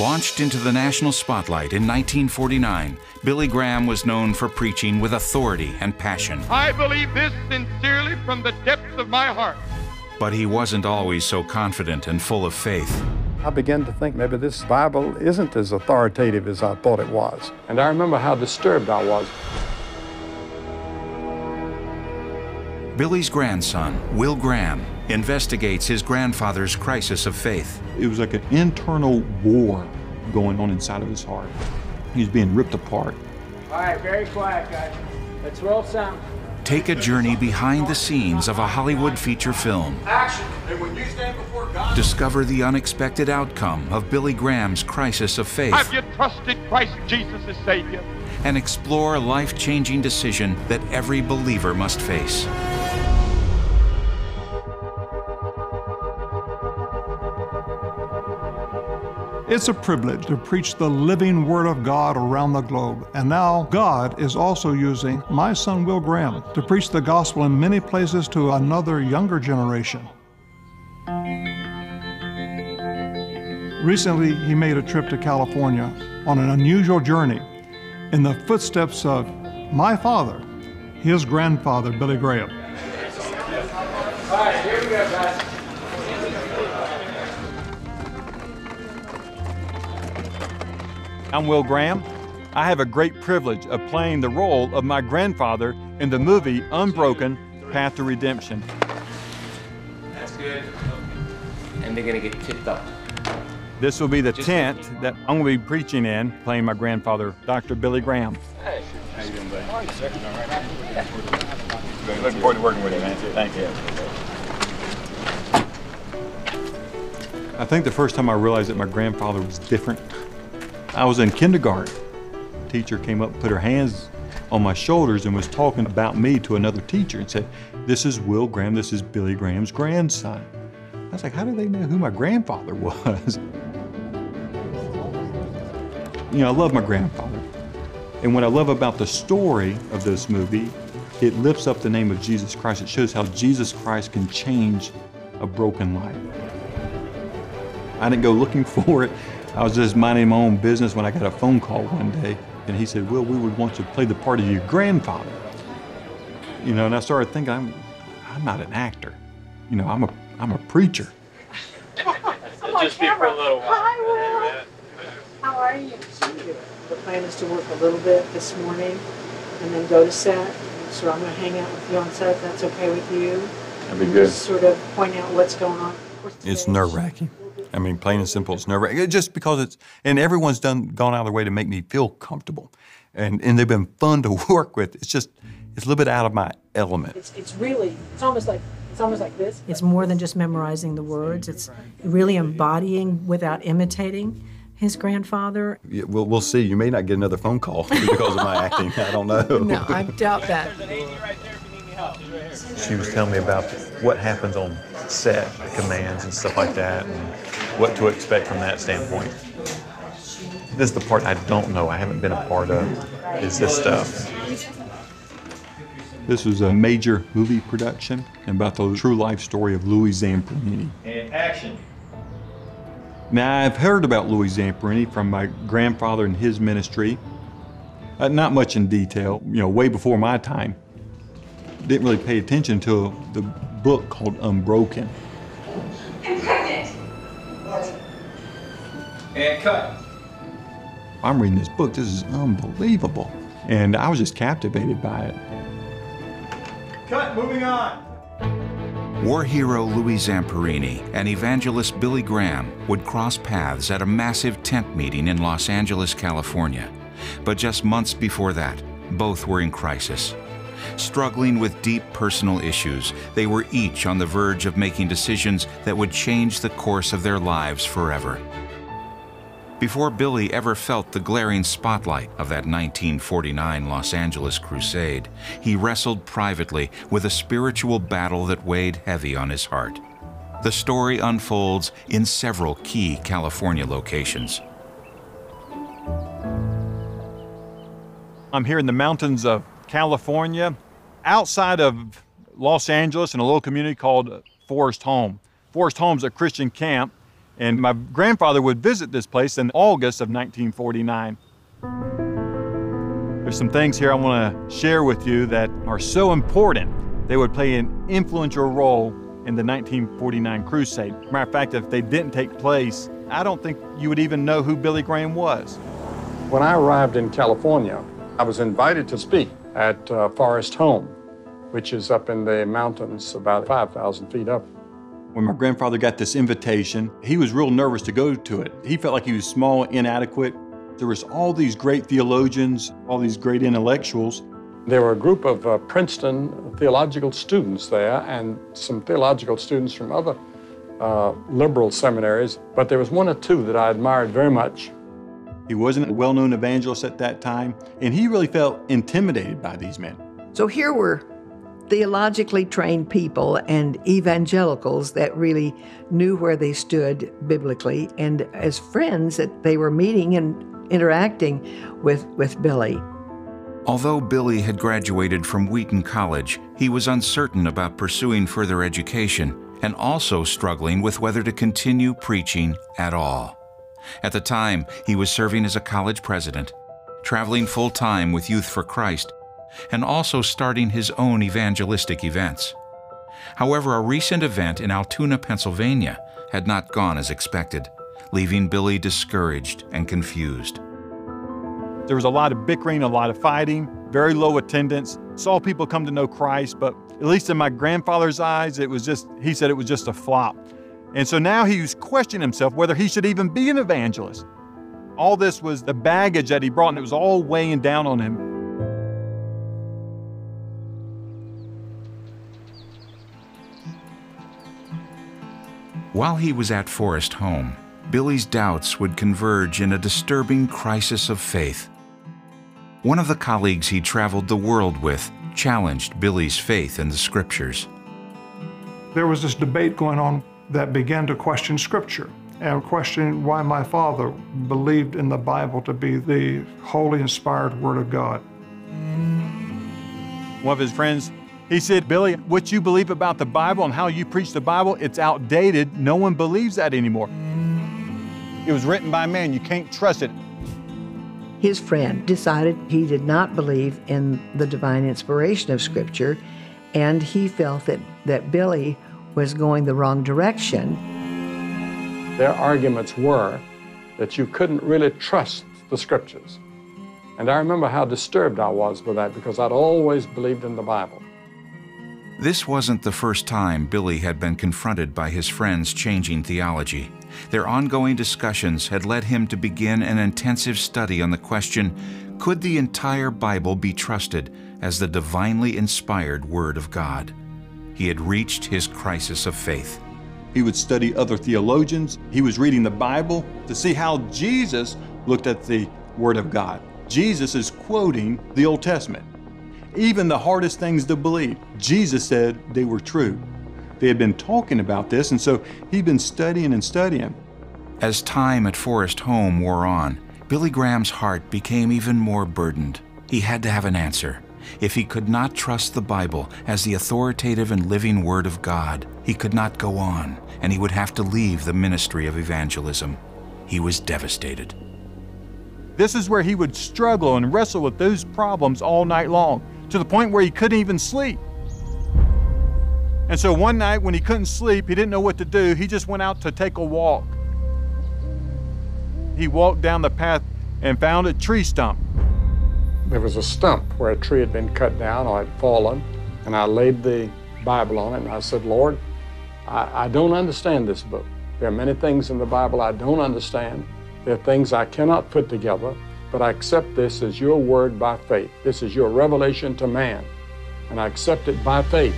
Launched into the national spotlight in 1949, Billy Graham was known for preaching with authority and passion. I believe this sincerely from the depths of my heart. But he wasn't always so confident and full of faith. I began to think maybe this Bible isn't as authoritative as I thought it was. And I remember how disturbed I was. Billy's grandson, Will Graham, investigates his grandfather's crisis of faith. It was like an internal war going on inside of his heart. He was being ripped apart. All right, very quiet, guys. Let's roll sound. Take a journey behind the scenes of a Hollywood feature film. Action! And when you stand before God, Discover the unexpected outcome of Billy Graham's crisis of faith have you trusted Christ Jesus as Savior? And explore a life changing decision that every believer must face. It's a privilege to preach the living Word of God around the globe. And now God is also using my son Will Graham to preach the gospel in many places to another younger generation. Recently, he made a trip to California on an unusual journey in the footsteps of my father, his grandfather, Billy Graham. All right, here we go, guys. I'm Will Graham. I have a great privilege of playing the role of my grandfather in the movie Unbroken Path to Redemption. That's good. And they're gonna get tipped up. This will be the tent that I'm going to be preaching in, playing my grandfather, Dr. Billy Graham. Hey, how you doing, buddy? Looking forward to working with you, man. Thank you. I think the first time I realized that my grandfather was different, I was in kindergarten. A teacher came up and put her hands on my shoulders and was talking about me to another teacher and said, This is Will Graham, this is Billy Graham's grandson. I was like, How do they know who my grandfather was? You know, I love my grandfather. And what I love about the story of this movie, it lifts up the name of Jesus Christ. It shows how Jesus Christ can change a broken life. I didn't go looking for it. I was just minding my own business when I got a phone call one day. And he said, Will, we would want you to play the part of your grandfather. You know, and I started thinking, I'm, I'm not an actor. You know, I'm a, I'm a preacher. Just be for a little while. Hi, Will. How are you? The plan is to work a little bit this morning and then go to set. So I'm going to hang out with you on set. if That's okay with you? That'd be And good. Just sort of point out what's going on. It's nerve wracking. I mean, plain and simple, it's nerve wracking. Just because it's, and everyone's done gone out of their way to make me feel comfortable, and and they've been fun to work with. It's just, it's a little bit out of my element. It's, it's really, it's almost like, it's almost like this. It's more than just memorizing the words. It's really embodying without imitating his grandfather. Yeah, We'll we'll see. You may not get another phone call because of my acting. I don't know. No, I doubt that. She was telling me about what happens on set, commands and stuff like that, and what to expect from that standpoint. This is the part I don't know, I haven't been a part of, is this stuff. This was a major movie production about the true life story of Louis Zamperini. And action. Now, I've heard about Louis Zamperini from my grandfather and his ministry. Uh, not much in detail, you know, way before my time. Didn't really pay attention to the book called Unbroken. I'm pregnant. And cut. I'm reading this book, this is unbelievable. And I was just captivated by it. Cut, moving on. War hero Louis Zamperini and evangelist Billy Graham would cross paths at a massive tent meeting in Los Angeles, California. But just months before that, both were in crisis. Struggling with deep personal issues, they were each on the verge of making decisions that would change the course of their lives forever. Before Billy ever felt the glaring spotlight of that 1949 Los Angeles crusade, he wrestled privately with a spiritual battle that weighed heavy on his heart. The story unfolds in several key California locations. I'm here in the mountains of California, outside of Los Angeles, in a little community called Forest Home. Forest Home's a Christian camp, And my grandfather would visit this place in August of 1949. There's some things here I want to share with you that are so important. They would play an influential role in the 1949 crusade. Matter of fact, if they didn't take place, I don't think you would even know who Billy Graham was. When I arrived in California, I was invited to speak at uh, Forest Home, which is up in the mountains about 5,000 feet up. When my grandfather got this invitation, he was real nervous to go to it. He felt like he was small, inadequate. There was all these great theologians, all these great intellectuals. There were a group of uh, Princeton theological students there and some theological students from other uh, liberal seminaries, but there was one or two that I admired very much. He wasn't a well-known evangelist at that time, and he really felt intimidated by these men. So here were theologically trained people and evangelicals that really knew where they stood biblically, and as friends that they were meeting and interacting with, with Billy. Although Billy had graduated from Wheaton College, he was uncertain about pursuing further education and also struggling with whether to continue preaching at all. At the time, he was serving as a college president, traveling full time with Youth for Christ, and also starting his own evangelistic events. However, a recent event in Altoona, Pennsylvania had not gone as expected, leaving Billy discouraged and confused. There was a lot of bickering, a lot of fighting, very low attendance. Saw people come to know Christ, but at least in my grandfather's eyes, it was just, he said it was just a flop. And so now he was questioning himself whether he should even be an evangelist. All this was the baggage that he brought, and it was all weighing down on him. While he was at Forest Home, Billy's doubts would converge in a disturbing crisis of faith. One of the colleagues he traveled the world with challenged Billy's faith in the scriptures. There was this debate going on that began to question Scripture and question why my father believed in the Bible to be the holy, inspired Word of God. One of his friends, he said, Billy, what you believe about the Bible and how you preach the Bible, it's outdated. No one believes that anymore. It was written by man. You can't trust it. His friend decided he did not believe in the divine inspiration of Scripture, and he felt that, that Billy was going the wrong direction. Their arguments were that you couldn't really trust the Scriptures. And I remember how disturbed I was with that because I'd always believed in the Bible. This wasn't the first time Billy had been confronted by his friends changing theology. Their ongoing discussions had led him to begin an intensive study on the question could the entire Bible be trusted as the divinely inspired Word of God? He had reached his crisis of faith. He would study other theologians. He was reading the Bible to see how Jesus looked at the Word of God. Jesus is quoting the Old Testament. Even the hardest things to believe, Jesus said they were true. They had been talking about this, and so he'd been studying and studying. As time at Forest Home wore on, Billy Graham's heart became even more burdened. He had to have an answer. If he could not trust the Bible as the authoritative and living Word of God, he could not go on, and he would have to leave the ministry of evangelism. He was devastated. This is where he would struggle and wrestle with those problems all night long, to the point where he couldn't even sleep. And so one night when he couldn't sleep, he didn't know what to do, he just went out to take a walk. He walked down the path and found a tree stump. There was a stump where a tree had been cut down or had fallen, and I laid the Bible on it and I said, Lord, I, I don't understand this book. There are many things in the Bible I don't understand. There are things I cannot put together, but I accept this as your word by faith. This is your revelation to man, and I accept it by faith.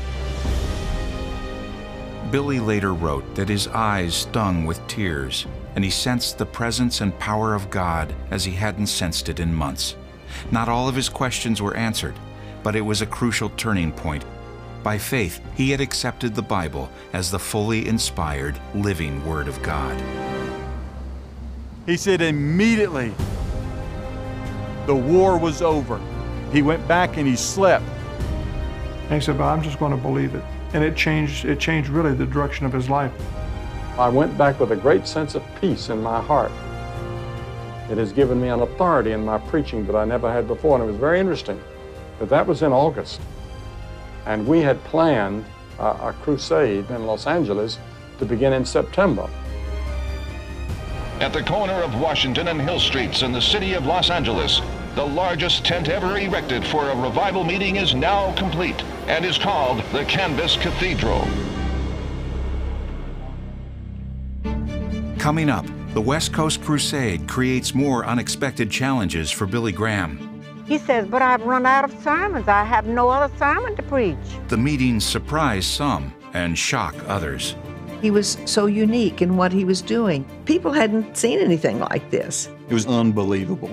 Billy later wrote that his eyes stung with tears, and he sensed the presence and power of God as he hadn't sensed it in months. Not all of his questions were answered, but it was a crucial turning point. By faith, he had accepted the Bible as the fully inspired, living Word of God. He said immediately the war was over. He went back and he slept. And he said, but I'm just going to believe it. And it changed, it changed really the direction of his life. I went back with a great sense of peace in my heart. It has given me an authority in my preaching that I never had before, and it was very interesting. But that was in August. And we had planned a, a crusade in Los Angeles to begin in September. At the corner of Washington and Hill Streets in the city of Los Angeles, the largest tent ever erected for a revival meeting is now complete and is called the Canvas Cathedral. Coming up, the West Coast Crusade creates more unexpected challenges for Billy Graham. He says, but I've run out of sermons. I have no other sermon to preach. The meetings surprise some and shock others. He was so unique in what he was doing. People hadn't seen anything like this. It was unbelievable.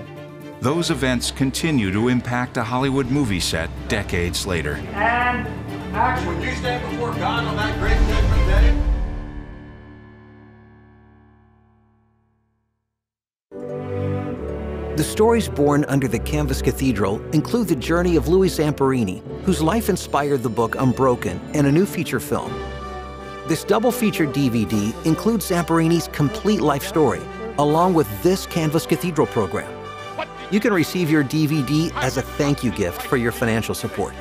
Those events continue to impact a Hollywood movie set decades later. And action. When you stand before God on that great judgment day, The stories born under the Canvas Cathedral include the journey of Louis Zamperini, whose life inspired the book Unbroken and a new feature film. This double feature DVD includes Zamperini's complete life story, along with this Canvas Cathedral program. You can receive your DVD as a thank you gift for your financial support.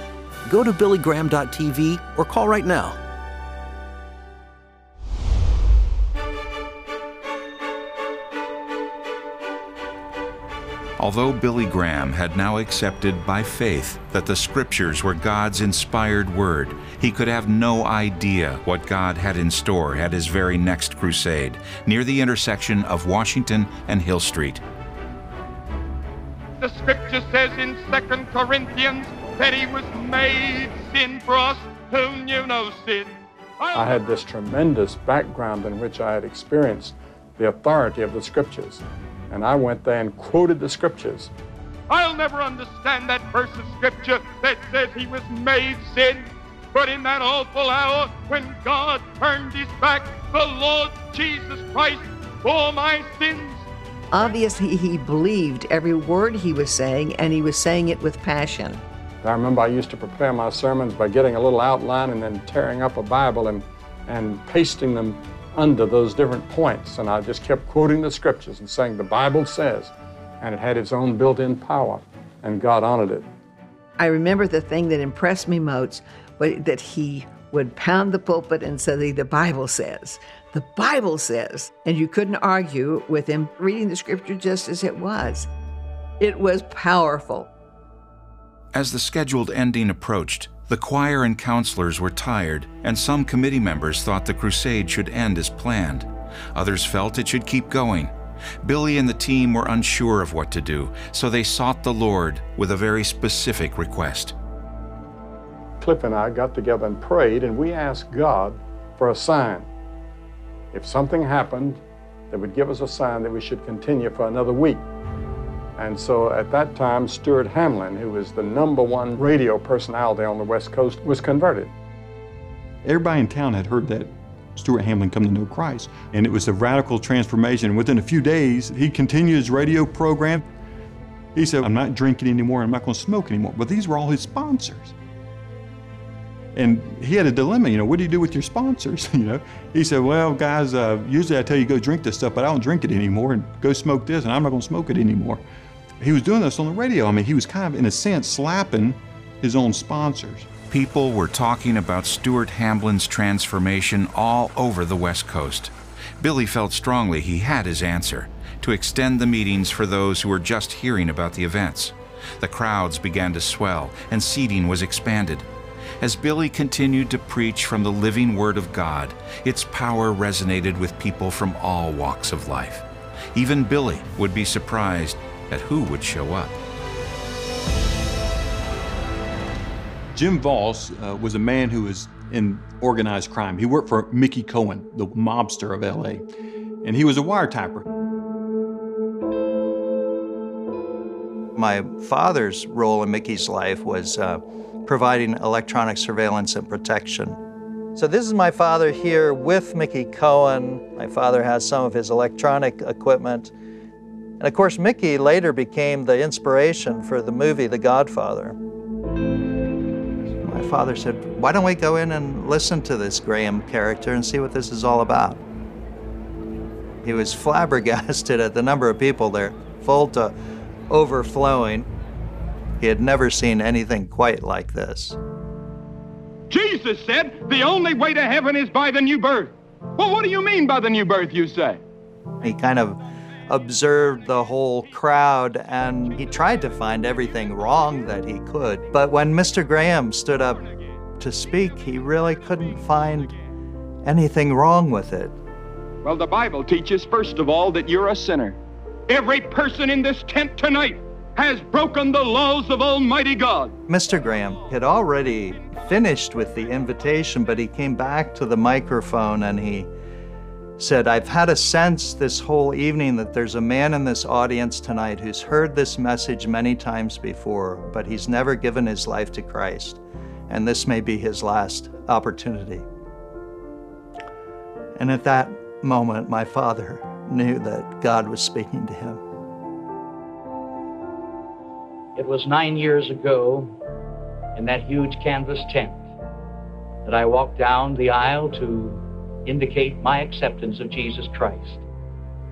Go to billygraham.tv or call right now Although Billy Graham had now accepted by faith that the Scriptures were God's inspired word, he could have no idea what God had in store at his very next crusade, near the intersection of Washington and Hill Street. The Scripture says in 2 Corinthians that he was made sin for us who knew no sin. I had this tremendous background in which I had experienced the authority of the Scriptures and I went there and quoted the scriptures. I'll never understand that verse of scripture that says he was made sin. But in that awful hour when God turned his back, the Lord Jesus Christ bore my sins. Obviously, he believed every word he was saying, and he was saying it with passion. I remember I used to prepare my sermons by getting a little outline and then tearing up a Bible and, and pasting them under those different points. And I just kept quoting the scriptures and saying, The Bible says, and it had its own built in power, and God honored it. I remember the thing that impressed me most was that he would pound the pulpit and say, The Bible says. The Bible says. And you couldn't argue with him reading the scripture just as it was. It was powerful. As the scheduled ending approached, the choir and counselors were tired, and some committee members thought the crusade should end as planned. Others felt it should keep going. Billy and the team were unsure of what to do, so they sought the Lord with a very specific request. Cliff and I got together and prayed, and we asked God for a sign. If something happened that would give us a sign that we should continue for another week. And so at that time, Stuart Hamblen, who was the number one radio personality on the West Coast, was converted. Everybody in town had heard that Stuart Hamblen come to know Christ, and it was a radical transformation. Within a few days, he continued his radio program. He said, I'm not drinking anymore, I'm not going to smoke anymore. But these were all his sponsors. And he had a dilemma, you know, what do you do with your sponsors? you know, he said, well, guys, uh, usually I tell you go drink this stuff, but I don't drink it anymore, and go smoke this, and I'm not going to smoke it anymore. He was doing this on the radio. I mean, he was kind of, in a sense, slapping his own sponsors. People were talking about Stuart Hamblen's transformation all over the West Coast. Billy felt strongly he had his answer to extend the meetings for those who were just hearing about the events. The crowds began to swell, and seating was expanded. As Billy continued to preach from the living Word of God, its power resonated with people from all walks of life. Even Billy would be surprised at who would show up. Jim Vaus uh, was a man who was in organized crime. He worked for Mickey Cohen, the mobster of LA, and he was a wiretapper. My father's role in Mickey's life was uh, providing electronic surveillance and protection. So this is my father here with Mickey Cohen. My father has some of his electronic equipment. And of course, Mickey later became the inspiration for the movie The Godfather. My father said, Why don't we go in and listen to this Graham character and see what this is all about? He was flabbergasted at the number of people there, full to overflowing. He had never seen anything quite like this. Jesus said the only way to heaven is by the new birth. Well, what do you mean by the new birth, you say? He kind of observed the whole crowd and he tried to find everything wrong that he could. But when Mr. Graham stood up to speak, he really couldn't find anything wrong with it. Well, the Bible teaches, first of all, that you're a sinner. Every person in this tent tonight has broken the laws of Almighty God. Mr. Graham had already finished with the invitation, but he came back to the microphone and he said, I've had a sense this whole evening that there's a man in this audience tonight who's heard this message many times before, but he's never given his life to Christ. And this may be his last opportunity. And at that moment, my father knew that God was speaking to him. It was nine years ago in that huge canvas tent that I walked down the aisle to indicate my acceptance of Jesus Christ.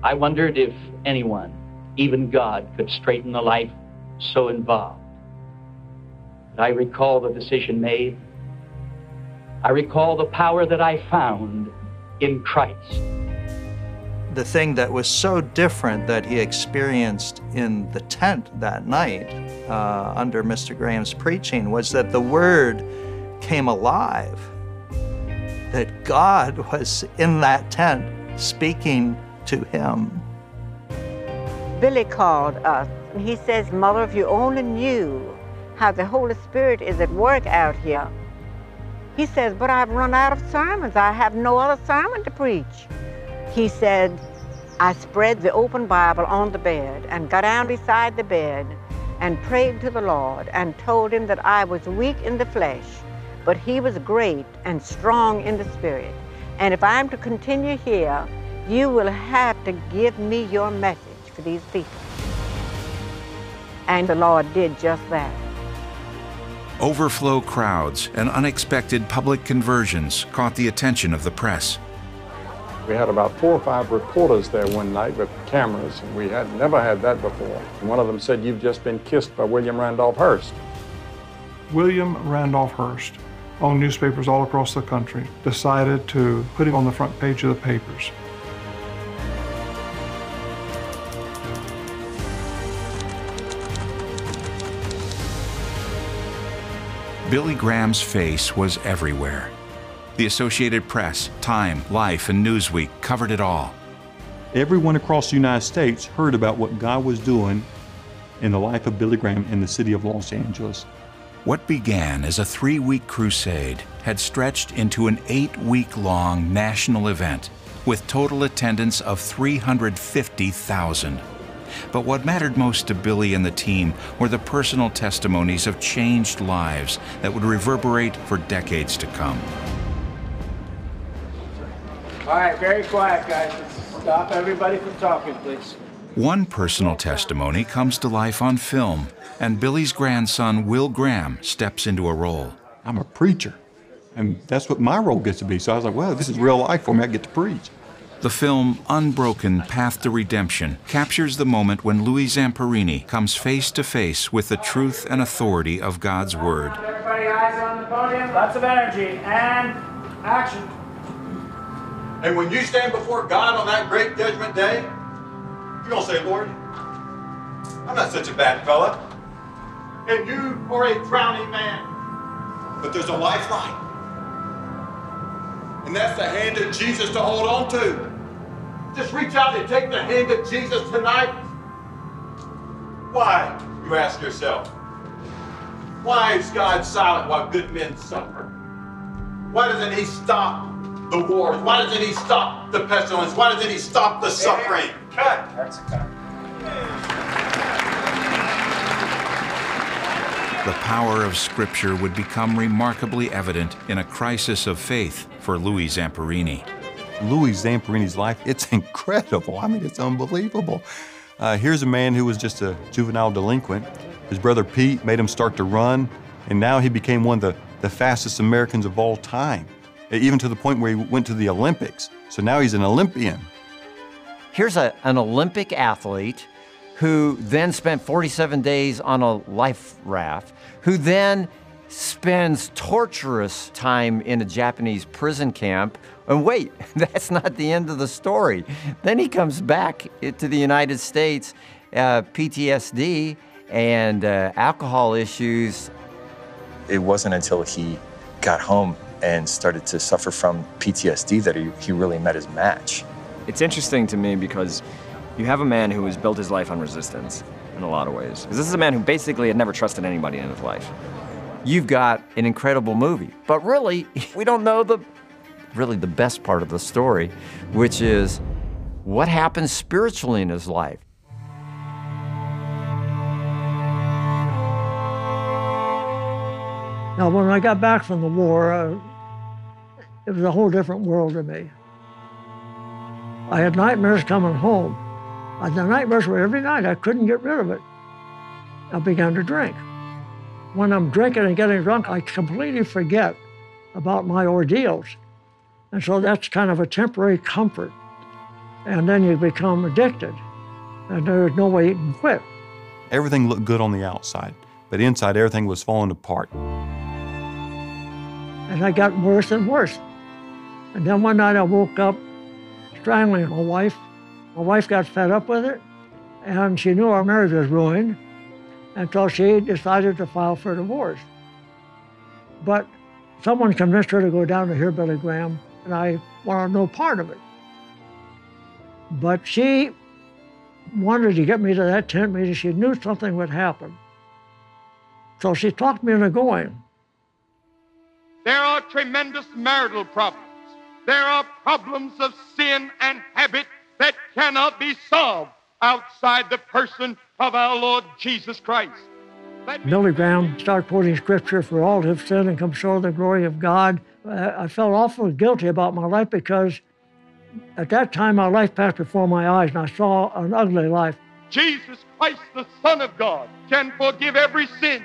I wondered if anyone, even God, could straighten a life so involved. I recall the decision made. I recall the power that I found in Christ. The thing that was so different that he experienced in the tent that night uh, under Mr. Graham's preaching was that the Word came alive that God was in that tent speaking to him. Billy called us. and He says, Mother, if you only knew how the Holy Spirit is at work out here. He says, But I've run out of sermons. I have no other sermon to preach. He said, I spread the open Bible on the bed and got down beside the bed and prayed to the Lord and told him that I was weak in the flesh but he was great and strong in the spirit. And if I'm to continue here, you will have to give me your message for these people. And the Lord did just that. Overflow crowds and unexpected public conversions caught the attention of the press. We had about four or five reporters there one night with cameras, and we had never had that before. And one of them said, You've just been kissed by William Randolph Hearst. William Randolph Hearst owned newspapers all across the country, decided to put him on the front page of the papers. Billy Graham's face was everywhere. The Associated Press, Time, Life, and Newsweek covered it all. Everyone across the United States heard about what God was doing in the life of Billy Graham in the city of Los Angeles. What began as a three week crusade had stretched into an eight week long national event with total attendance of 350,000. But what mattered most to Billy and the team were the personal testimonies of changed lives that would reverberate for decades to come. All right, very quiet, guys. Stop everybody from talking, please. One personal testimony comes to life on film, and Billy's grandson, Will Graham, steps into a role. I'm a preacher, and that's what my role gets to be. So I was like, well, this is real life for me. I get to preach. The film Unbroken Path to Redemption captures the moment when Louis Zamperini comes face to face with the truth and authority of God's Word. Everybody, eyes on the podium. Lots of energy and action. And when you stand before God on that great judgment day, you're going to say, Lord, I'm not such a bad fella. And you are a drowning man. But there's a lifeline. And that's the hand of Jesus to hold on to. Just reach out and take the hand of Jesus tonight. Why, you ask yourself? Why is God silent while good men suffer? Why doesn't he stop the wars? Why didn't he stop the pestilence? Why didn't he stop the suffering? Cut. That's a cut. The power of Scripture would become remarkably evident in a crisis of faith for Louis Zamperini. Louis Zamperini's life, it's incredible. I mean, it's unbelievable. Uh, here's a man who was just a juvenile delinquent. His brother Pete made him start to run, and now he became one of the, the fastest Americans of all time, even to the point where he went to the Olympics. So now he's an Olympian. here's a, an Olympic athlete who then spent 47 days on a life raft, who then spends torturous time in a Japanese prison camp. And wait, that's not the end of the story. Then he comes back to the United States, uh, PTSD and uh, alcohol issues. It wasn't until he got home and started to suffer from PTSD that he, he really met his match. It's interesting to me because you have a man who has built his life on resistance in a lot of ways. Because this is a man who basically had never trusted anybody in his life. You've got an incredible movie, but really, we don't know the really the best part of the story, which is what happens spiritually in his life. Now, when I got back from the war, uh, it was a whole different world to me. I had nightmares coming home. And the nightmares were every night. I couldn't get rid of it. I began to drink. When I'm drinking and getting drunk, I completely forget about my ordeals. And so that's kind of a temporary comfort. And then you become addicted, and there's no way you can quit. Everything looked good on the outside, but inside everything was falling apart. And I got worse and worse. And then one night I woke up strangling my wife. My wife got fed up with it, and she knew our marriage was ruined, and so she decided to file for divorce. But someone convinced her to go down to hear Billy Graham, and I wanted no part of it. But she wanted to get me to that tent meeting. She knew something would happen. So she talked me into going. There are tremendous marital problems. There are problems of sin and habit that cannot be solved outside the person of our Lord Jesus Christ. Billy Graham started quoting scripture for all have sinned and come short of the glory of God. Uh, I felt awfully guilty about my life because at that time my life passed before my eyes and I saw an ugly life. Jesus Christ, the Son of God, can forgive every sin,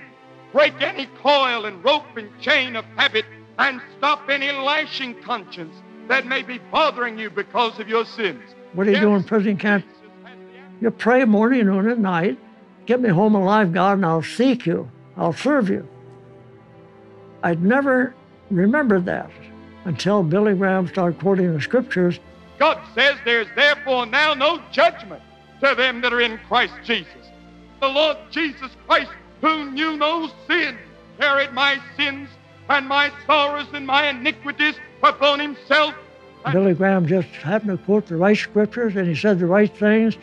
break any coil and rope and chain of habit, and stop any lashing conscience that may be bothering you because of your sins. What do you yes. do in prison camp? You pray morning, noon, and night. Get me home alive, God, and I'll seek you. I'll serve you. I'd never remembered that until Billy Graham started quoting the scriptures. God says there's therefore now no judgment to them that are in Christ Jesus. The Lord Jesus Christ, who knew no sin, carried my sins and my sorrows and my iniquities upon himself. Billy Graham just happened to quote the right scriptures and he said the right things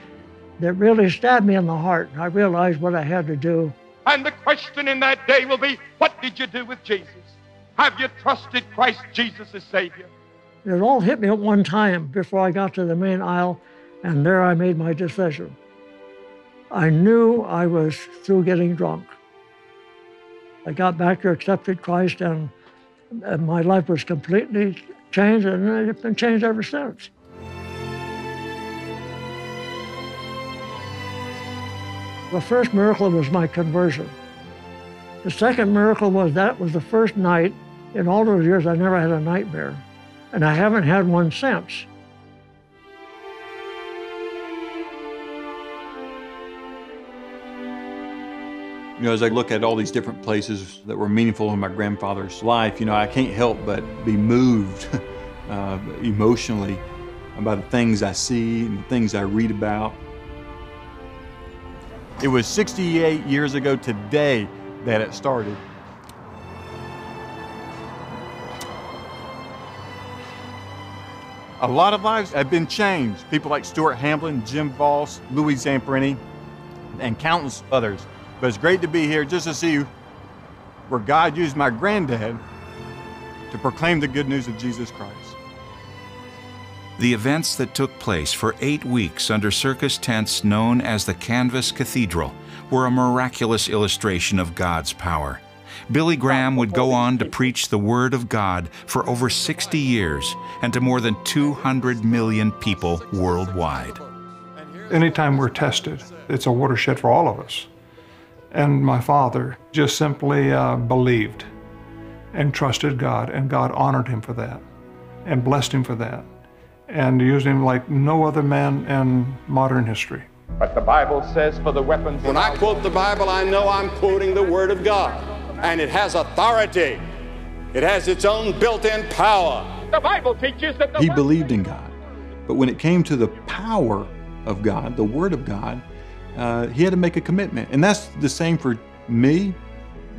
that really stabbed me in the heart. I realized what I had to do. And the question in that day will be what did you do with Jesus? Have you trusted Christ Jesus as Savior? It all hit me at one time before I got to the main aisle, and there I made my decision. I knew I was through getting drunk. I got back to accepted Christ, and, and my life was completely changed, and it's been changed ever since. The first miracle was my conversion. The second miracle was that was the first night in all those years I never had a nightmare, and I haven't had one since. You know, as I look at all these different places that were meaningful in my grandfather's life, you know, I can't help but be moved uh, emotionally by the things I see and the things I read about. It was 68 years ago today that it started. A lot of lives have been changed. People like Stuart Hamblen, Jim Vaus, Louis Zamperini, and countless others. But it's great to be here just to see where God used my granddad to proclaim the good news of Jesus Christ. The events that took place for eight weeks under circus tents known as the Canvas Cathedral were a miraculous illustration of God's power. Billy Graham would go on to preach the Word of God for over 60 years and to more than 200 million people worldwide. Anytime we're tested, it's a watershed for all of us. And my father just simply uh, believed and trusted God, and God honored him for that and blessed him for that. and used him like no other man in modern history. But the Bible says for the weapons. When I quote the Bible, I know I'm quoting the Word of God, and it has authority. It has its own built-in power. The Bible teaches that the He believed in God. But when it came to the power of God, the Word of God, uh, he had to make a commitment. And that's the same for me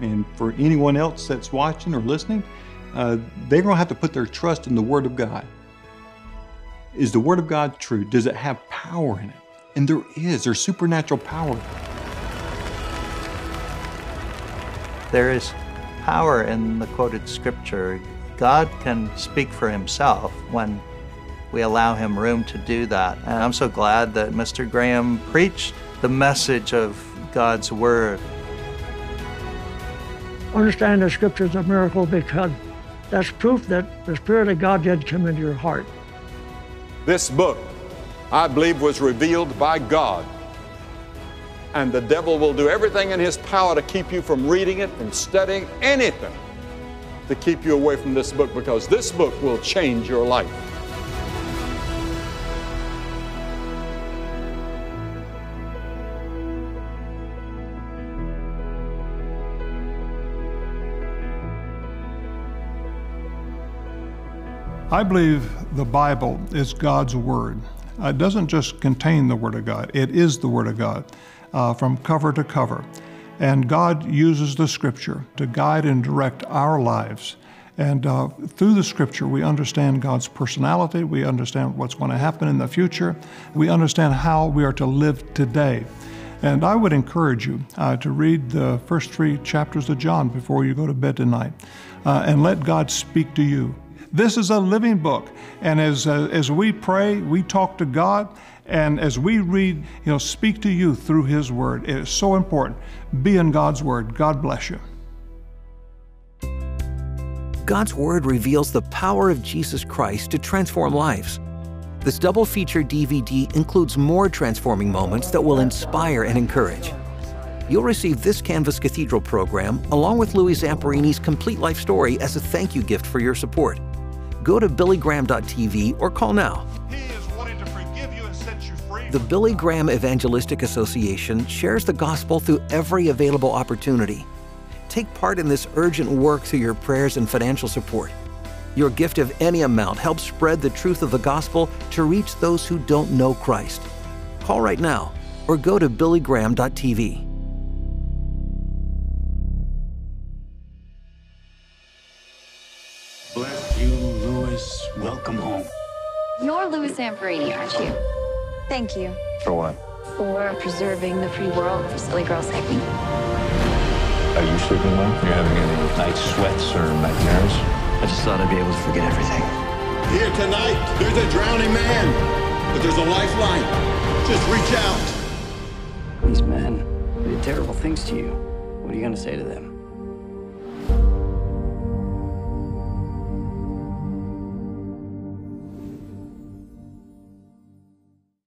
and for anyone else that's watching or listening. Uh, they're going to have to put their trust in the Word of God. Is the Word of God true? Does it have power in it? And there is. There's supernatural power. There is power in the quoted scripture. God can speak for himself when we allow him room to do that. And I'm so glad that Mr. Graham preached the message of God's Word. Understand the scripture is a miracle because that's proof that the Spirit of God did come into your heart. This book, I believe, was revealed by God. And the devil will do everything in his power to keep you from reading it from studying anything to keep you away from this book because this book will change your life. I believe the Bible is God's Word. Uh, It doesn't just contain the Word of God, it is the Word of God uh, from cover to cover. And God uses the Scripture to guide and direct our lives. And uh, through the Scripture, we understand God's personality, we understand what's going to happen in the future, we understand how we are to live today. And I would encourage you uh, to read the first three chapters of John before you go to bed tonight uh, and let God speak to you. This is a living book. And as, uh, as we pray, we talk to God. And as we read, He'll speak to you through His Word. It is so important. Be in God's Word. God bless you. God's Word reveals the power of Jesus Christ to transform lives. This double feature DVD includes more transforming moments that will inspire and encourage. You'll receive this Canvas Cathedral program along with Louis Zamperini's complete life story as a thank you gift for your support. Go to billygraham.tv or call now. The Billy Graham Evangelistic Association shares the gospel through every available opportunity. Take part in this urgent work through your prayers and financial support. Your gift of any amount helps spread the truth of the gospel to reach those who don't know Christ. Call right now or go to billygraham.tv. You're Louis Zamperini, aren't you? Thank you For what? for preserving the free world for silly girls like me. Are you sleeping well? You're having any night sweats or nightmares? I just thought I'd be able to forget everything. Here tonight, there's a drowning man, but there's a lifeline. Just reach out. These men did terrible things to you. What are you going to say to them?